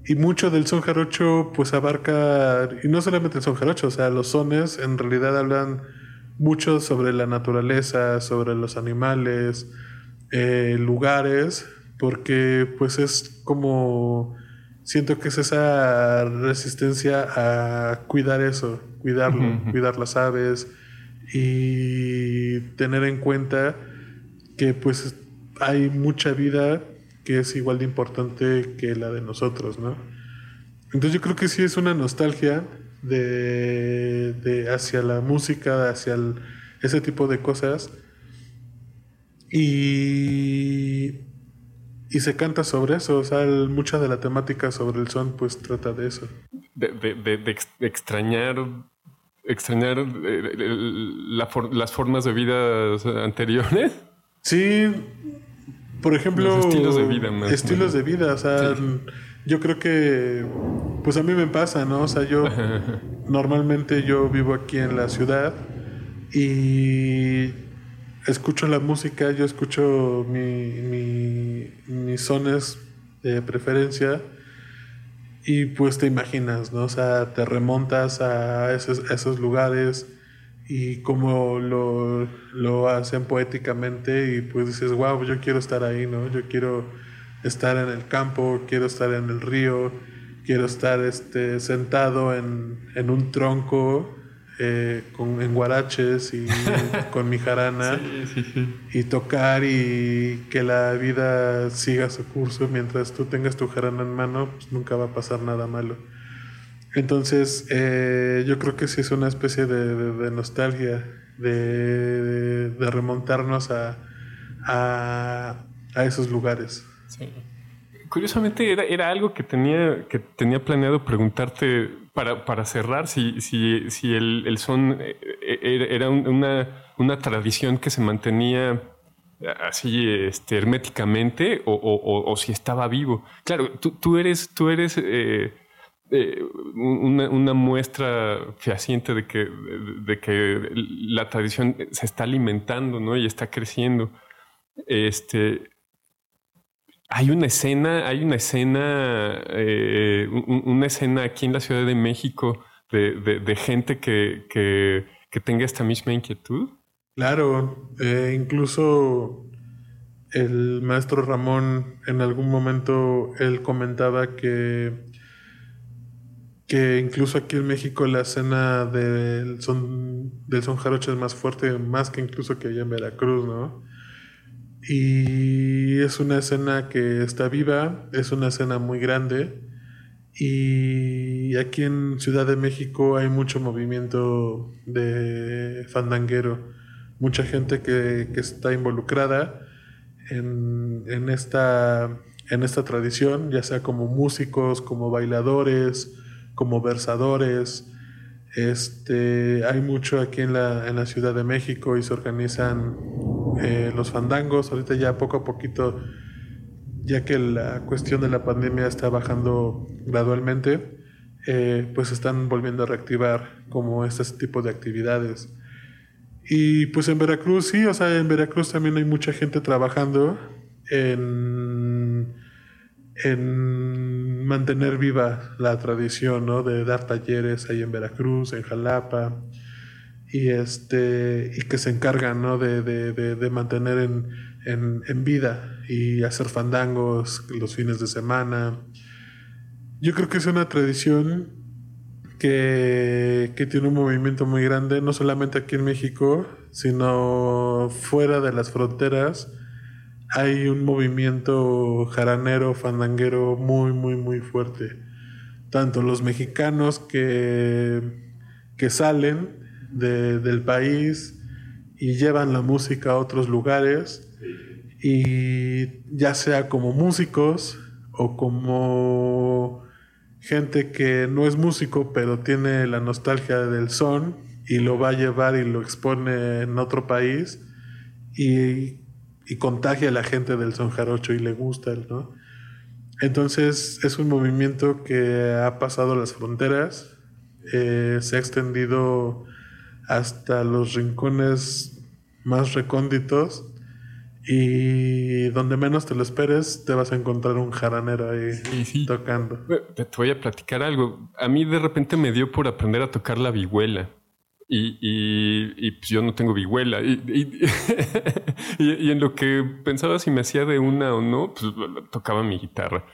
Y mucho del son jarocho pues abarca, y no solamente el son jarocho, o sea, los sones en realidad hablan mucho sobre la naturaleza, sobre los animales, eh, lugares, porque pues es como siento que es esa resistencia a cuidar eso, cuidarlo, cuidar las aves y tener en cuenta que pues hay mucha vida que es igual de importante que la de nosotros, ¿no? Entonces yo creo que sí es una nostalgia de, de hacia la música, hacia ese tipo de cosas. Y y se canta sobre eso, o sea, mucha de la temática sobre el son pues trata de eso. De, de, extrañar, extrañar eh, las formas de vida anteriores. Sí, por ejemplo... estilos de vida más. Estilos de vida, o sea, yo creo que pues a mí me pasa, ¿no? O sea, yo normalmente yo vivo aquí en la ciudad y escucho la música, yo escucho mi, mis sones de preferencia y pues te imaginas, ¿no? O sea, te remontas a esos, esos lugares y cómo lo, lo, hacen poéticamente y pues dices, wow, yo quiero estar ahí, ¿no? Yo quiero estar en el campo, quiero estar en el río, quiero estar este, sentado en, en un tronco eh, con, en guaraches y con mi jarana y tocar y que la vida siga su curso mientras tú tengas tu jarana en mano, pues nunca va a pasar nada malo. Entonces, eh, yo creo que sí es una especie de, nostalgia, de, remontarnos a, a, a, esos lugares. Curiosamente era, era, algo que tenía, que tenía planeado preguntarte para, cerrar, si, si, si el, son eh, eh, era una, una, tradición que se mantenía así este, herméticamente o, o, si estaba vivo. Claro, tú, tú eres, tú eres eh, una, una, muestra fehaciente de que, de, que la tradición se está alimentando ¿no? y está creciendo. Este, hay una escena, hay una escena, eh, una escena aquí en la Ciudad de México de, gente que, que, tenga esta misma inquietud. Claro, eh, incluso el maestro Ramón en algún momento él comentaba que que incluso aquí en México la escena del son del son jarocho es más fuerte, más que incluso que allá en Veracruz, ¿no? Y es una escena que está viva, es una escena muy grande. Y aquí en Ciudad de México hay mucho movimiento de fandanguero, mucha gente que, está involucrada en, en, esta, en esta tradición, ya sea como músicos, como bailadores, como versadores, este, hay mucho aquí en la, en la Ciudad de México y se organizan eh, los fandangos. Ahorita ya poco a poquito, ya que la cuestión de la pandemia está bajando gradualmente, eh, pues están volviendo a reactivar como este tipo de actividades. Y pues en Veracruz sí, o sea, en Veracruz también hay mucha gente trabajando en en mantener viva la tradición ¿no? de dar talleres ahí en Veracruz, en Jalapa, y, este, y que se encargan ¿no? de, de, de, mantener en, en, en, vida y hacer fandangos los fines de semana. Yo creo que es una tradición que, que tiene un movimiento muy grande, no solamente aquí en México, sino fuera de las fronteras hay un movimiento jaranero, fandanguero muy, muy, muy fuerte. Tanto los mexicanos que, que salen del país y llevan la música a otros lugares, y ya sea como músicos o como gente que no es músico pero tiene la nostalgia del son y lo va a llevar y lo expone en otro país y y contagia a la gente del son jarocho y le gusta, ¿no? Entonces es un movimiento que ha pasado las fronteras, eh, se ha extendido hasta los rincones más recónditos y donde menos te lo esperes te vas a encontrar un jaranero ahí tocando. Te voy a platicar algo. A mí de repente me dio por aprender a tocar la vihuela. Y, y, pues yo no tengo vihuela. Y, en lo que pensaba si me hacía de una o no, pues tocaba mi guitarra.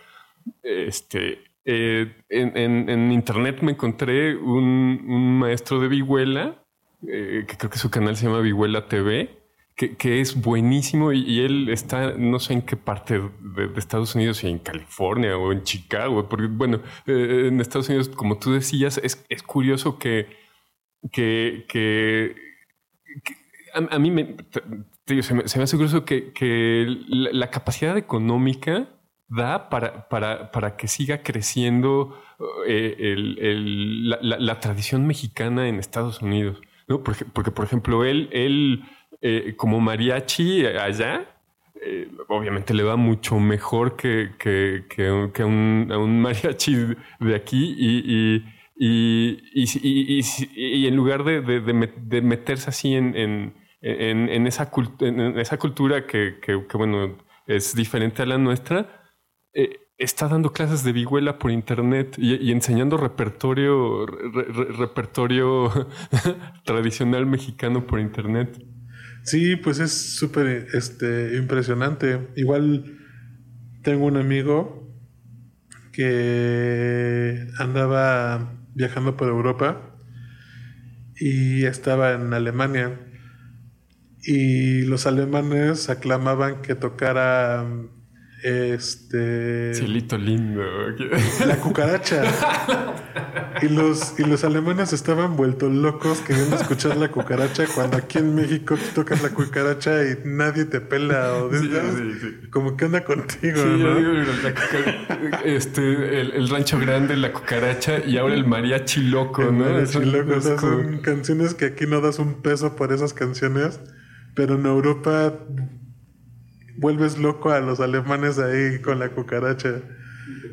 Este, eh, en, en, internet me encontré un, un maestro de vihuela, eh, que creo que su canal se llama Vihuela TV, que, que es buenísimo y, él está, no sé en qué parte de, Estados Unidos, si en California o en Chicago, porque bueno, eh, en Estados Unidos, como tú decías, es, es curioso que que, a, mí me, se, me, hace curioso que, la, capacidad económica da para, para, que siga creciendo eh, la, tradición mexicana en Estados Unidos. ¿No? Porque, por ejemplo, él, él eh, como mariachi allá, eh, obviamente le va mucho mejor que, que, a, un, mariachi de aquí y y, y, y, en lugar de, de, meterse así en, en, en, esa, en esa cultura que, que, bueno, es diferente a la nuestra, eh, está dando clases de vihuela por internet y, enseñando repertorio, repertorio tradicional mexicano por internet. Sí, pues es súper este, impresionante. Igual tengo un amigo que andaba viajando por Europa y estaba en Alemania y los alemanes aclamaban que tocara este. Cielito lindo. La cucaracha. y los, y los alemanes estaban vueltos locos queriendo escuchar la cucaracha cuando aquí en México tocas la cucaracha y nadie te pela o como que anda contigo, este, el, rancho grande, la cucaracha y ahora el mariachi loco, ¿no? Mariachi loco. son canciones que aquí no das un peso por esas canciones, pero en Europa vuelves loco a los alemanes ahí con la cucaracha.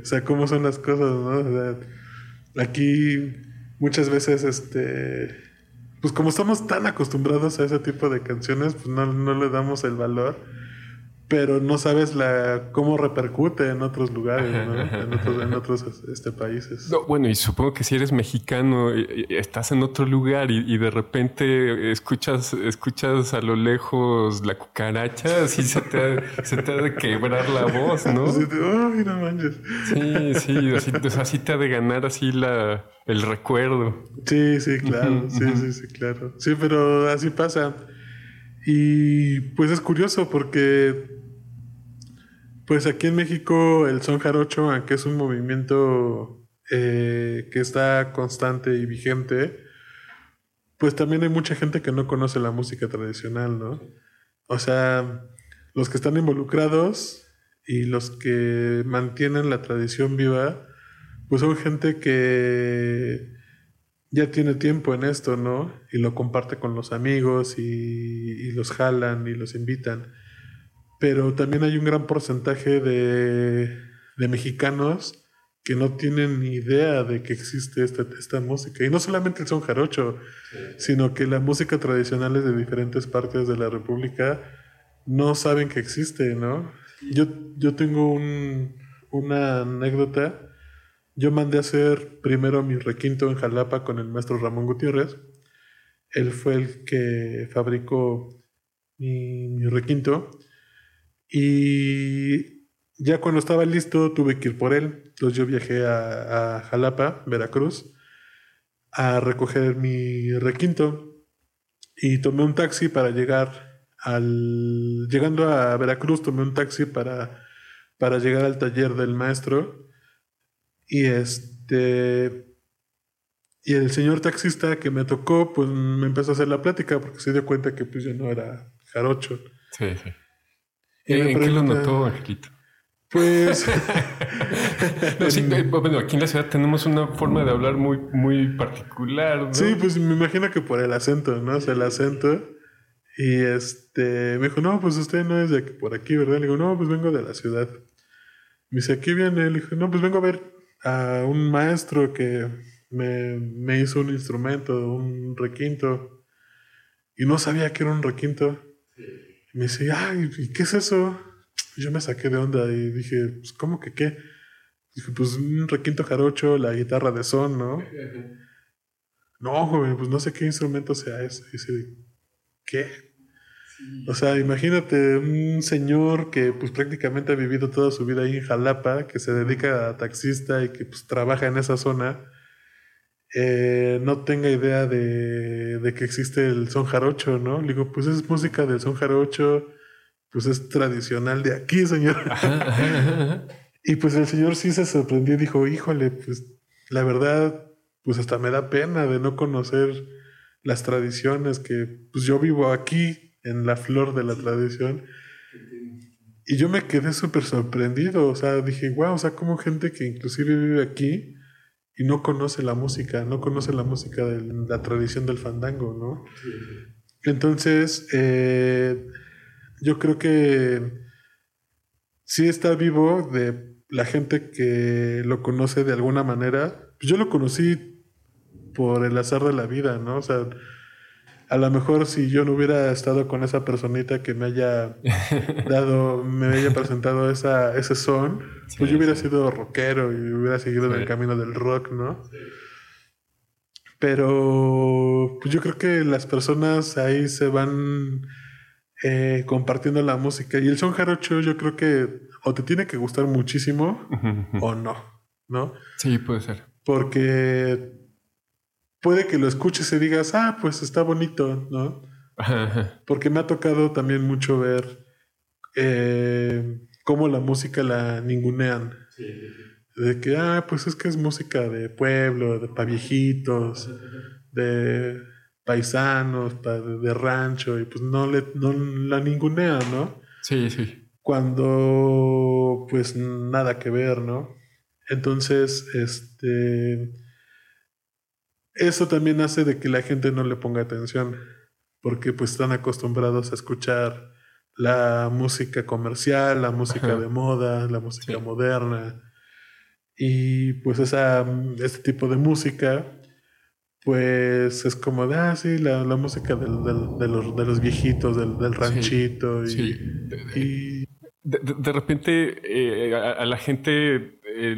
O sea, cómo son las cosas, ¿no? O sea, aquí muchas veces, este, pues como estamos tan acostumbrados a ese tipo de canciones, pues no, no le damos el valor pero no sabes la cómo repercute en otros lugares, ¿no? en otros, este, países. bueno, y supongo que si eres mexicano, estás en otro lugar y, de repente escuchas, escuchas a lo lejos la cucaracha, así se te, ha, se te ha de quebrar la voz, ¿no? Sí, manches. Sí, sí, así, te ha de ganar así la, el recuerdo. Sí, sí, claro, sí, sí, sí, claro. Sí, pero así pasa. Y pues es curioso porque pues aquí en México el son jarocho, aunque es un movimiento eh, que está constante y vigente, pues también hay mucha gente que no conoce la música tradicional, ¿no? O sea, los que están involucrados y los que mantienen la tradición viva, pues son gente que ya tiene tiempo en esto, ¿no? Y lo comparte con los amigos y, los jalan y los invitan. Pero también hay un gran porcentaje de, mexicanos que no tienen ni idea de que existe esta, esta música. Y no solamente el son jarocho, sino que la música tradicional de diferentes partes de la República no saben que existe, ¿no? Yo, yo tengo una anécdota yo mandé a hacer primero mi requinto en Jalapa con el maestro Ramón Gutiérrez. Él fue el que fabricó mi, requinto. Y ya cuando estaba listo tuve que ir por él. Entonces yo viajé a, a Jalapa, Veracruz, a recoger mi requinto. Y tomé un taxi para llegar al... Llegando a Veracruz tomé un taxi para, para llegar al taller del maestro y este. Y el señor taxista que me tocó, pues me empezó a hacer la plática porque se dio cuenta que pues yo no era jarocho. Sí, sí. Y ¿En qué lo notó, Angelito? Pues. Eh, bueno, aquí en la ciudad tenemos una forma de hablar muy, muy particular. ¿no? Sí, pues me imagino que por el acento, ¿no? O sea, el acento. Y este me dijo, no, pues usted no es de por aquí, ¿verdad? Le digo, no, pues vengo de la ciudad. Me dice, ¿aquí viene? Le dije, no, pues vengo a ver a un maestro que me, hizo un instrumento, un requinto, y no sabía que era un requinto. Y me dice, ay, ¿y qué es eso? yo me saqué de onda y dije, pues, ¿cómo que qué? Dije, pues un requinto jarocho, la guitarra de son, ¿no? no, joven, pues no sé qué instrumento sea ese. dice, ¿qué? O sea, imagínate un señor que pues prácticamente ha vivido toda su vida ahí en Jalapa, que se dedica a taxista y que pues trabaja en esa zona, eh, no tenga idea de, de, que existe el son jarocho, ¿no? Le digo, pues es música del son jarocho, pues es tradicional de aquí, señor. y pues el señor sí se sorprendió y dijo, híjole, pues la verdad, pues hasta me da pena de no conocer las tradiciones que pues yo vivo aquí en la flor de la tradición. Y yo me quedé súper sorprendido, o sea, dije, wow, o sea, como gente que inclusive vive aquí y no conoce la música, no conoce la música de la tradición del fandango, ¿no? Entonces, eh, yo creo que sí está vivo de la gente que lo conoce de alguna manera. Yo lo conocí por el azar de la vida, ¿no? O sea, a lo mejor si yo no hubiera estado con esa personita que me haya dado, me haya presentado esa, ese son, pues yo hubiera sido rockero y hubiera seguido en el camino del rock, ¿no? Pero pues yo creo que las personas ahí se van eh, compartiendo la música. Y el son jarocho yo creo que o te tiene que gustar muchísimo o no, ¿no? Sí, puede ser. Porque puede que lo escuches y digas, ah, pues está bonito, ¿no? Porque me ha tocado también mucho ver eh, cómo la música la ningunean. De que, ah, pues es que es música de pueblo, de pa' viejitos, de paisanos, de, rancho, y pues no, le, no la ningunean, ¿no? Sí, sí. Cuando, pues nada que ver, ¿no? Entonces, este eso también hace de que la gente no le ponga atención, porque pues están acostumbrados a escuchar la música comercial, la música de moda, la música moderna. Y pues esa, este tipo de música, pues es como de, ah, sí, la, música de, los, viejitos, del, ranchito. y, De, repente eh, a, la gente, eh,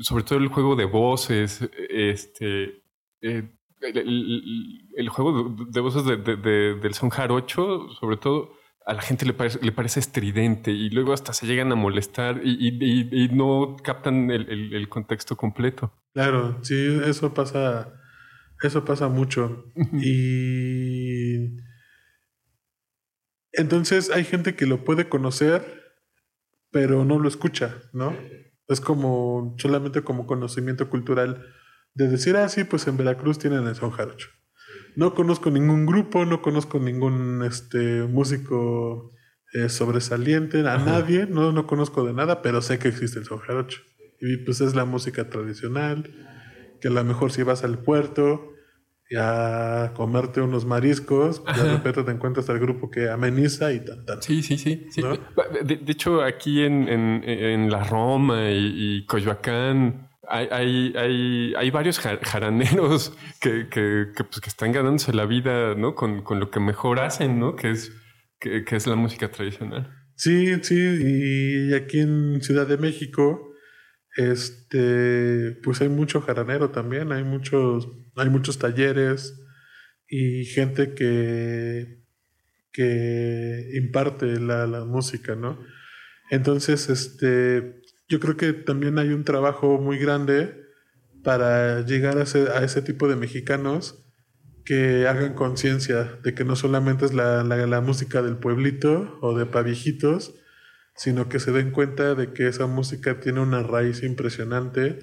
sobre todo el juego de voces, este, eh, el, juego de, voces del son jarocho, sobre todo, a la gente le parece, le parece estridente y luego hasta se llegan a molestar y, no captan el, contexto completo. Claro, sí, eso pasa, eso pasa mucho. y Entonces hay gente que lo puede conocer, pero no lo escucha, ¿no? Es como solamente como conocimiento cultural de decir, ah, sí, pues en Veracruz tienen el son jarocho. No conozco ningún grupo, no conozco ningún este, músico eh, sobresaliente, a nadie, no, no conozco de nada, pero sé que existe el son jarocho. Y pues es la música tradicional, que a lo mejor si vas al puerto y a comerte unos mariscos, de repente te encuentras al grupo que ameniza y tan, tan. Sí, sí, sí. De, hecho, aquí en, en, la Roma y, Coyoacán hay, hay, hay, varios jaraneros que, que, que, pues, que, están ganándose la vida ¿no? con, con lo que mejor hacen, ¿no? que, es, que, es la música tradicional. Sí, sí, y aquí en Ciudad de México este, pues hay mucho jaranero también, hay muchos, hay muchos talleres y gente que, que imparte la, la música, ¿no? Entonces, este, yo creo que también hay un trabajo muy grande para llegar a ese, a tipo de mexicanos que hagan conciencia de que no solamente es la, la, la, música del pueblito o de paviejitos, sino que se den cuenta de que esa música tiene una raíz impresionante,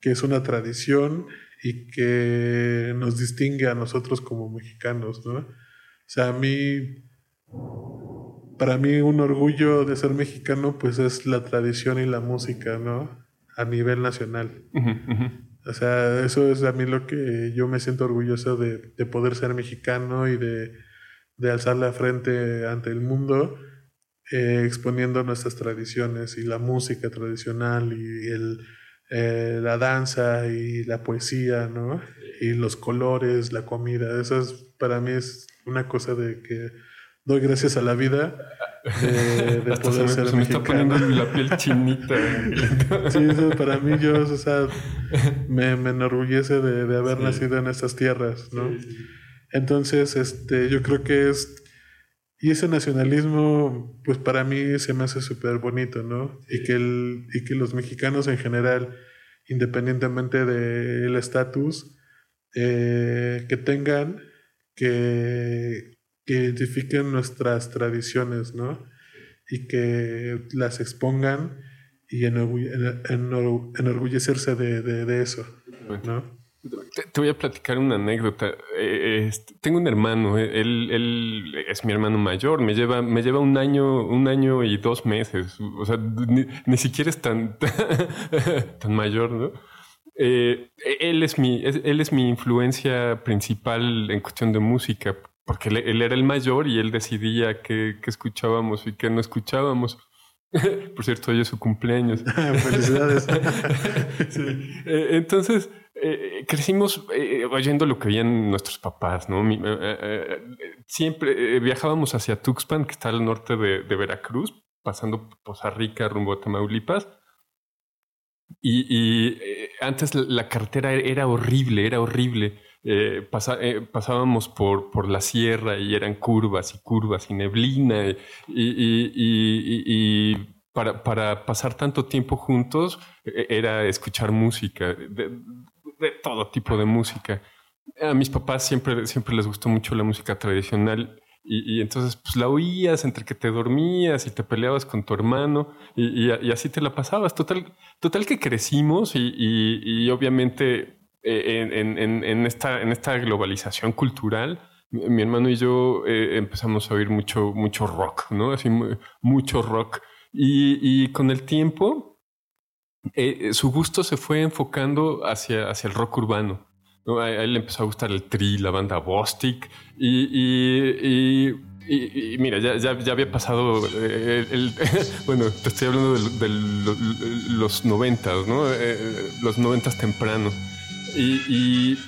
que es una tradición y que nos distingue a nosotros como mexicanos, ¿no? O sea, a mí, para mí un orgullo de ser mexicano, pues es la tradición y la música, ¿no? A nivel nacional. O sea, eso es a mí lo que yo me siento orgulloso de, de poder ser mexicano y de, de alzar la frente ante el mundo eh, exponiendo nuestras tradiciones y la música tradicional y el, eh, la danza y la poesía, ¿no? Y los colores, la comida. Eso es, para mí es una cosa de que doy gracias a la vida de, poder ser me está poniendo la piel chinita. sí, eso para mí yo, o sea, me, me enorgullece de, de haber nacido en estas tierras, ¿no? Entonces, este, yo creo que es y ese nacionalismo, pues para mí se me hace súper bonito, ¿no? Y que, el, y que los mexicanos en general, independientemente del estatus, eh, que tengan, que, que, identifiquen nuestras tradiciones, ¿no? Y que las expongan y enorgullecerse de, eso, ¿no? Te, voy a platicar una anécdota. Eh, tengo un hermano, eh, él, él, es mi hermano mayor, me lleva, me lleva un año, un año y dos meses. O sea, ni, siquiera es tan, tan mayor, ¿no? Eh, él, es mi, él es mi influencia principal en cuestión de música, porque él, era el mayor y él decidía qué, escuchábamos y qué no escuchábamos. Por cierto, hoy es su cumpleaños. Felicidades. Entonces, eh, crecimos eh, oyendo lo que veían nuestros papás, ¿no? Eh, siempre viajábamos hacia Tuxpan, que está al norte de, Veracruz, pasando por Poza Rica rumbo a Tamaulipas. Y, antes la carretera era horrible, era horrible. Pasábamos por, por la sierra y eran curvas y curvas y neblina. Y, para, para, pasar tanto tiempo juntos era escuchar música de todo tipo de música. A mis papás siempre, siempre les gustó mucho la música tradicional y, entonces pues la oías entre que te dormías y te peleabas con tu hermano y, así te la pasabas. Total, total que crecimos y, obviamente eh, en, esta, en esta globalización cultural, mi, hermano y yo eh, empezamos a oír mucho, mucho rock, ¿no? Así mucho rock. y con el tiempo eh, su gusto se fue enfocando hacia, hacia el rock urbano. A, él le empezó a gustar el Tri, la banda Bostic, y, mira, ya, ya, había pasado eh, el, bueno, te estoy hablando de, los noventas, ¿no? Eh, los noventas temprano. Y,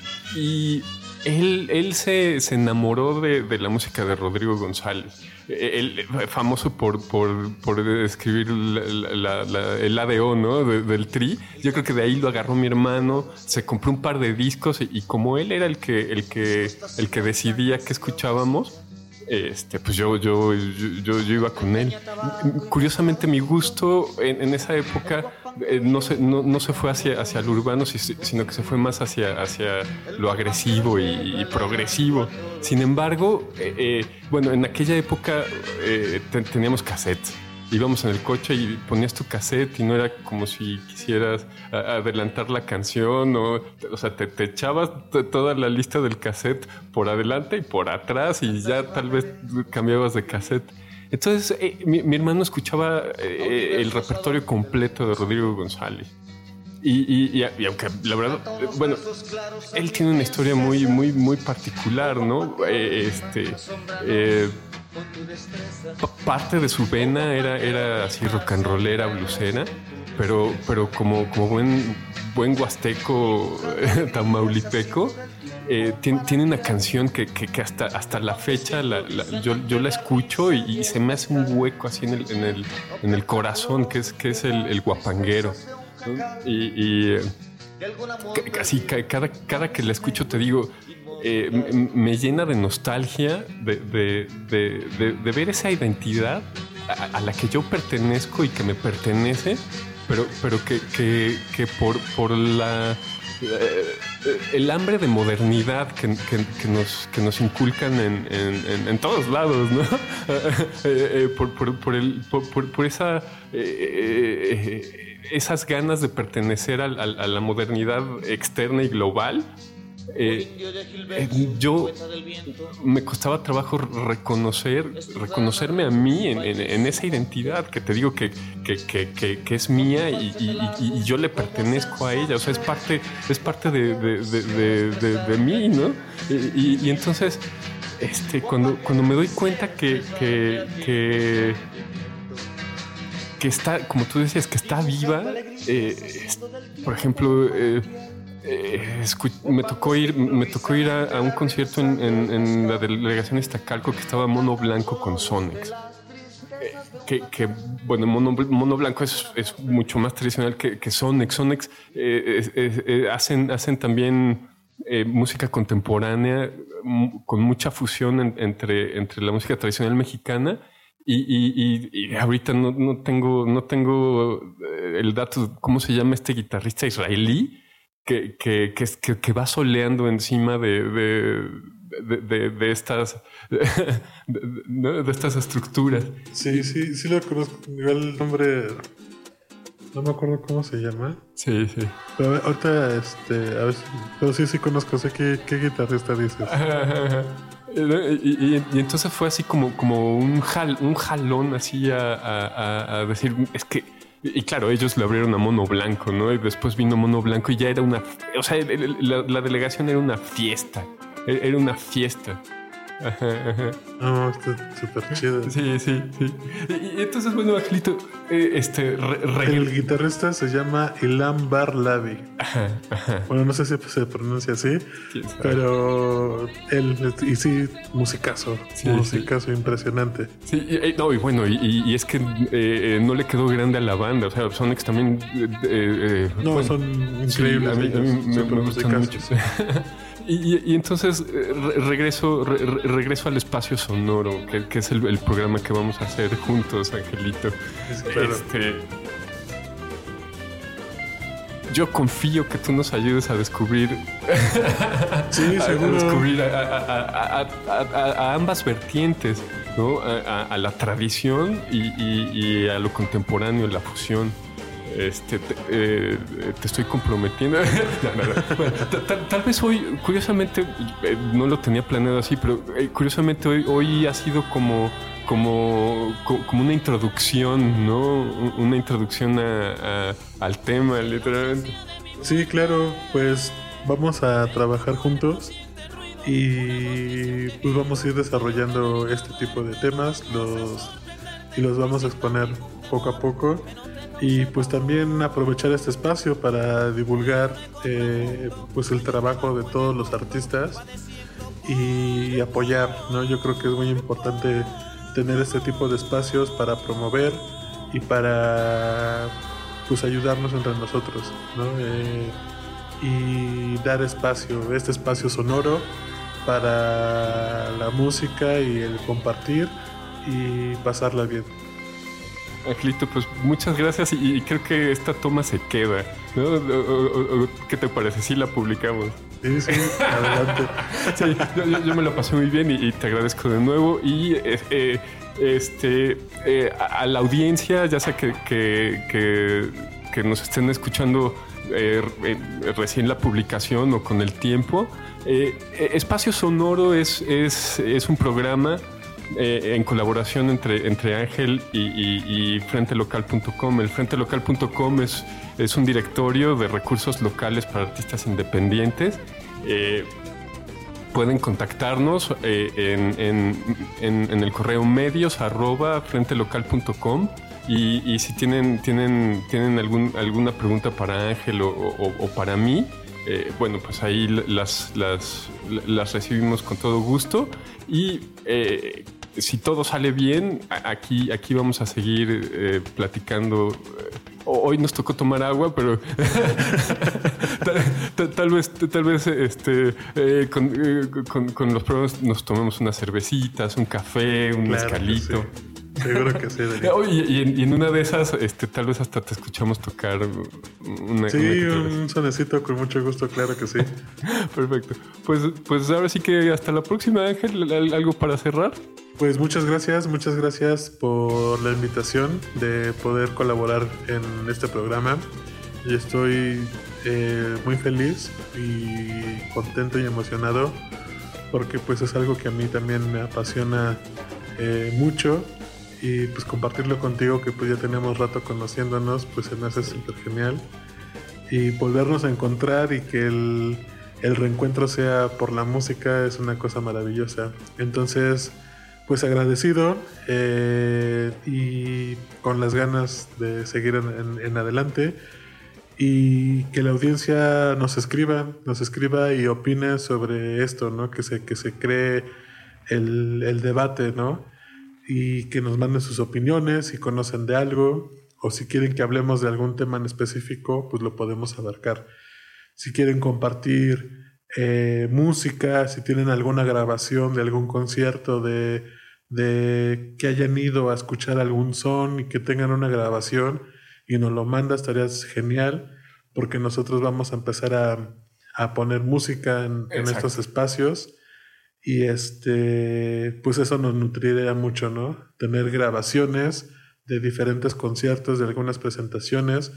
él, se, enamoró de, la música de Rodrigo González. Él, famoso por, por, escribir el ADO, ¿no? del tri. Yo creo que de ahí lo agarró mi hermano, se compró un par de discos y, como él era el que, el que, decidía qué escuchábamos, este, pues yo, yo, iba con él. Curiosamente, mi gusto en, esa época eh, no, se, no, se fue hacia, hacia lo urbano, sino que se fue más hacia, hacia lo agresivo y, progresivo. Sin embargo, eh, eh, bueno, en aquella época teníamos cassettes íbamos en el coche y ponías tu cassette y no era como si quisieras adelantar la canción o, o sea, te, echabas toda la lista del cassette por adelante y por atrás y ya tal vez cambiabas de cassette. Entonces eh, mi, hermano escuchaba eh, el repertorio completo de Rodrigo González. Y, aunque la verdad, eh, bueno, él tiene una historia muy, muy, muy particular, ¿no? este, parte de su vena era, era así rock and rollera, blusera, pero, pero como, como buen, buen huasteco tamaulipeco, eh, tiene, una canción que, que, hasta, hasta la fecha yo, yo, la escucho y, se me hace un hueco así en el, en el, en el corazón, que es, que es el, guapanguero. Y, y así cada, cada que la escucho te digo, eh, me llena de nostalgia de, ver esa identidad a, la que yo pertenezco y que me pertenece, pero, pero que, por, por la eh, el hambre de modernidad que, nos, que nos inculcan en, todos lados, ¿no? Eh, por, el, por, esa, esas ganas de pertenecer a la modernidad externa y global eh, yo me costaba trabajo reconocer, reconocerme a mí en, esa identidad que te digo que, que, es mía y, yo le pertenezco a ella. O sea, es parte, es parte de, mí, ¿no? Y, entonces, este, cuando, cuando me doy cuenta que, que, que, está, como tú decías, que está viva, eh, por ejemplo, eh, eh, me tocó ir, me tocó ir a, un concierto en, la delegación Iztacalco que estaba Mono Blanco con Sonex. Eh, que, bueno, Mono, Blanco es, es, mucho más tradicional que, que Sonex. Sonex eh, hacen, hacen también música contemporánea con mucha fusión entre, entre la música tradicional mexicana y, y, ahorita no, no, tengo, no tengo el dato, ¿cómo se llama este guitarrista israelí? Que, que, que, que va soleando encima de, de, de, estas de, estas estructuras. Sí, sí, sí lo conozco. El nombre no me acuerdo cómo se llama. Sí, sí. Pero ahorita, este, a ver, pero sí, sí conozco, sé qué, qué guitarrista dices. Y, y, entonces fue así como, como un, jal, un jalón así a, a, a decir, es que y claro, ellos le abrieron a Mono Blanco, ¿no? Y después vino Mono Blanco y ya era una... O sea, la, delegación era una fiesta. E, era una fiesta. No, está súper chido. Sí, sí, sí. Y, entonces, bueno, Angelito, eh, este... el guitarrista se llama Ilan Barlavi. Bueno, no sé si se pronuncia así, pero él, y sí, musicazo. musicazo impresionante. Sí, y, no, y bueno, y, es que eh, no le quedó grande a la banda. O sea, Sonics también... Eh, no, son increíbles. a mí, me, gustan mucho. Y, entonces eh, regreso, regreso al espacio sonoro, que, es el, programa que vamos a hacer juntos, Angelito. Este, yo confío que tú nos ayudes a descubrir, sí, a, descubrir a, ambas vertientes, ¿no? a, la tradición y, a lo contemporáneo, la fusión este, te, eh, estoy comprometiendo. tal, vez hoy, curiosamente, eh, no lo tenía planeado así, pero eh, curiosamente hoy, hoy ha sido como, como, como una introducción, ¿no? Una introducción al tema, literalmente. Sí, claro, pues vamos a trabajar juntos y pues vamos a ir desarrollando este tipo de temas los, y los vamos a exponer poco a poco y pues también aprovechar este espacio para divulgar eh, pues el trabajo de todos los artistas y apoyar, ¿no? Yo creo que es muy importante tener este tipo de espacios para promover y para pues ayudarnos entre nosotros, ¿no? Eh, y dar espacio, este espacio sonoro para la música y el compartir y pasarla bien. Angelito, pues muchas gracias y, creo que esta toma se queda. ¿no? ¿Qué te parece si la publicamos? Sí, sí, adelante. sí, yo, me lo pasé muy bien y, te agradezco de nuevo. Y eh, este, eh, a, la audiencia, ya sea que, que, que, nos estén escuchando eh, recién la publicación o con el tiempo, Espacio Sonoro es, es, es un programa eh, en colaboración entre, entre Ángel y, frentelocal.com. El frentelocal.com es, es un directorio de recursos locales para artistas independientes. Eh, pueden contactarnos eh, en, el correo medios arroba frentelocal.com y, y, si tienen, tienen, tienen algún, alguna pregunta para Ángel o, para mí, bueno, pues ahí las, las, las, recibimos con todo gusto y si todo sale bien, aquí, aquí vamos a seguir eh, platicando. Eh, hoy nos tocó tomar agua, pero tal, vez, tal vez este, eh, con, los programas nos tomemos unas cervecitas, un café, un mezcalito. Seguro que sí. y, en, una de esas, este, tal vez hasta te escuchamos tocar una. Sí, un sonecito con mucho gusto, claro que sí. Perfecto. Pues, pues ahora sí que hasta la próxima, Ángel. ¿Algo para cerrar? Pues muchas gracias, muchas gracias por la invitación de poder colaborar en este programa. Y estoy eh, muy feliz y contento y emocionado porque pues es algo que a mí también me apasiona eh, mucho y pues compartirlo contigo que pues ya tenemos rato conociéndonos pues se me hace súper genial y volvernos a encontrar y que el, el reencuentro sea por la música es una cosa maravillosa entonces pues agradecido eh, y con las ganas de seguir en, adelante y que la audiencia nos escriba, nos escriba y opine sobre esto, ¿no? Que se, que se cree el, el debate, ¿no? Y que nos manden sus opiniones, si conocen de algo o si quieren que hablemos de algún tema en específico, pues lo podemos abarcar. Si quieren compartir eh, música, si tienen alguna grabación de algún concierto de de que hayan ido a escuchar algún son y que tengan una grabación y nos lo manda, estaría genial, porque nosotros vamos a empezar a, poner música en, estos espacios y este, pues eso nos nutriría mucho, ¿no? Tener grabaciones de diferentes conciertos, de algunas presentaciones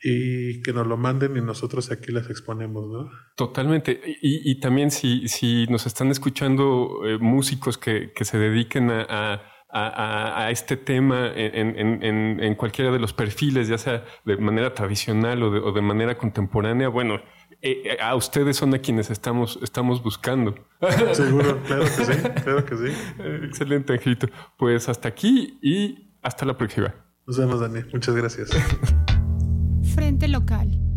y que nos lo manden y nosotros aquí las exponemos, ¿no? Totalmente. Y, también si, si nos están escuchando eh, músicos que, que, se dediquen a, a, a, este tema en, en, en, cualquiera de los perfiles, ya sea de manera tradicional o de, o de manera contemporánea, bueno, eh, eh, a ustedes son a quienes estamos, estamos buscando. Seguro, claro que sí, claro que sí. Excelente, Angelito. Pues hasta aquí y hasta la próxima. Nos vemos, Dani. Muchas gracias. Frente Local.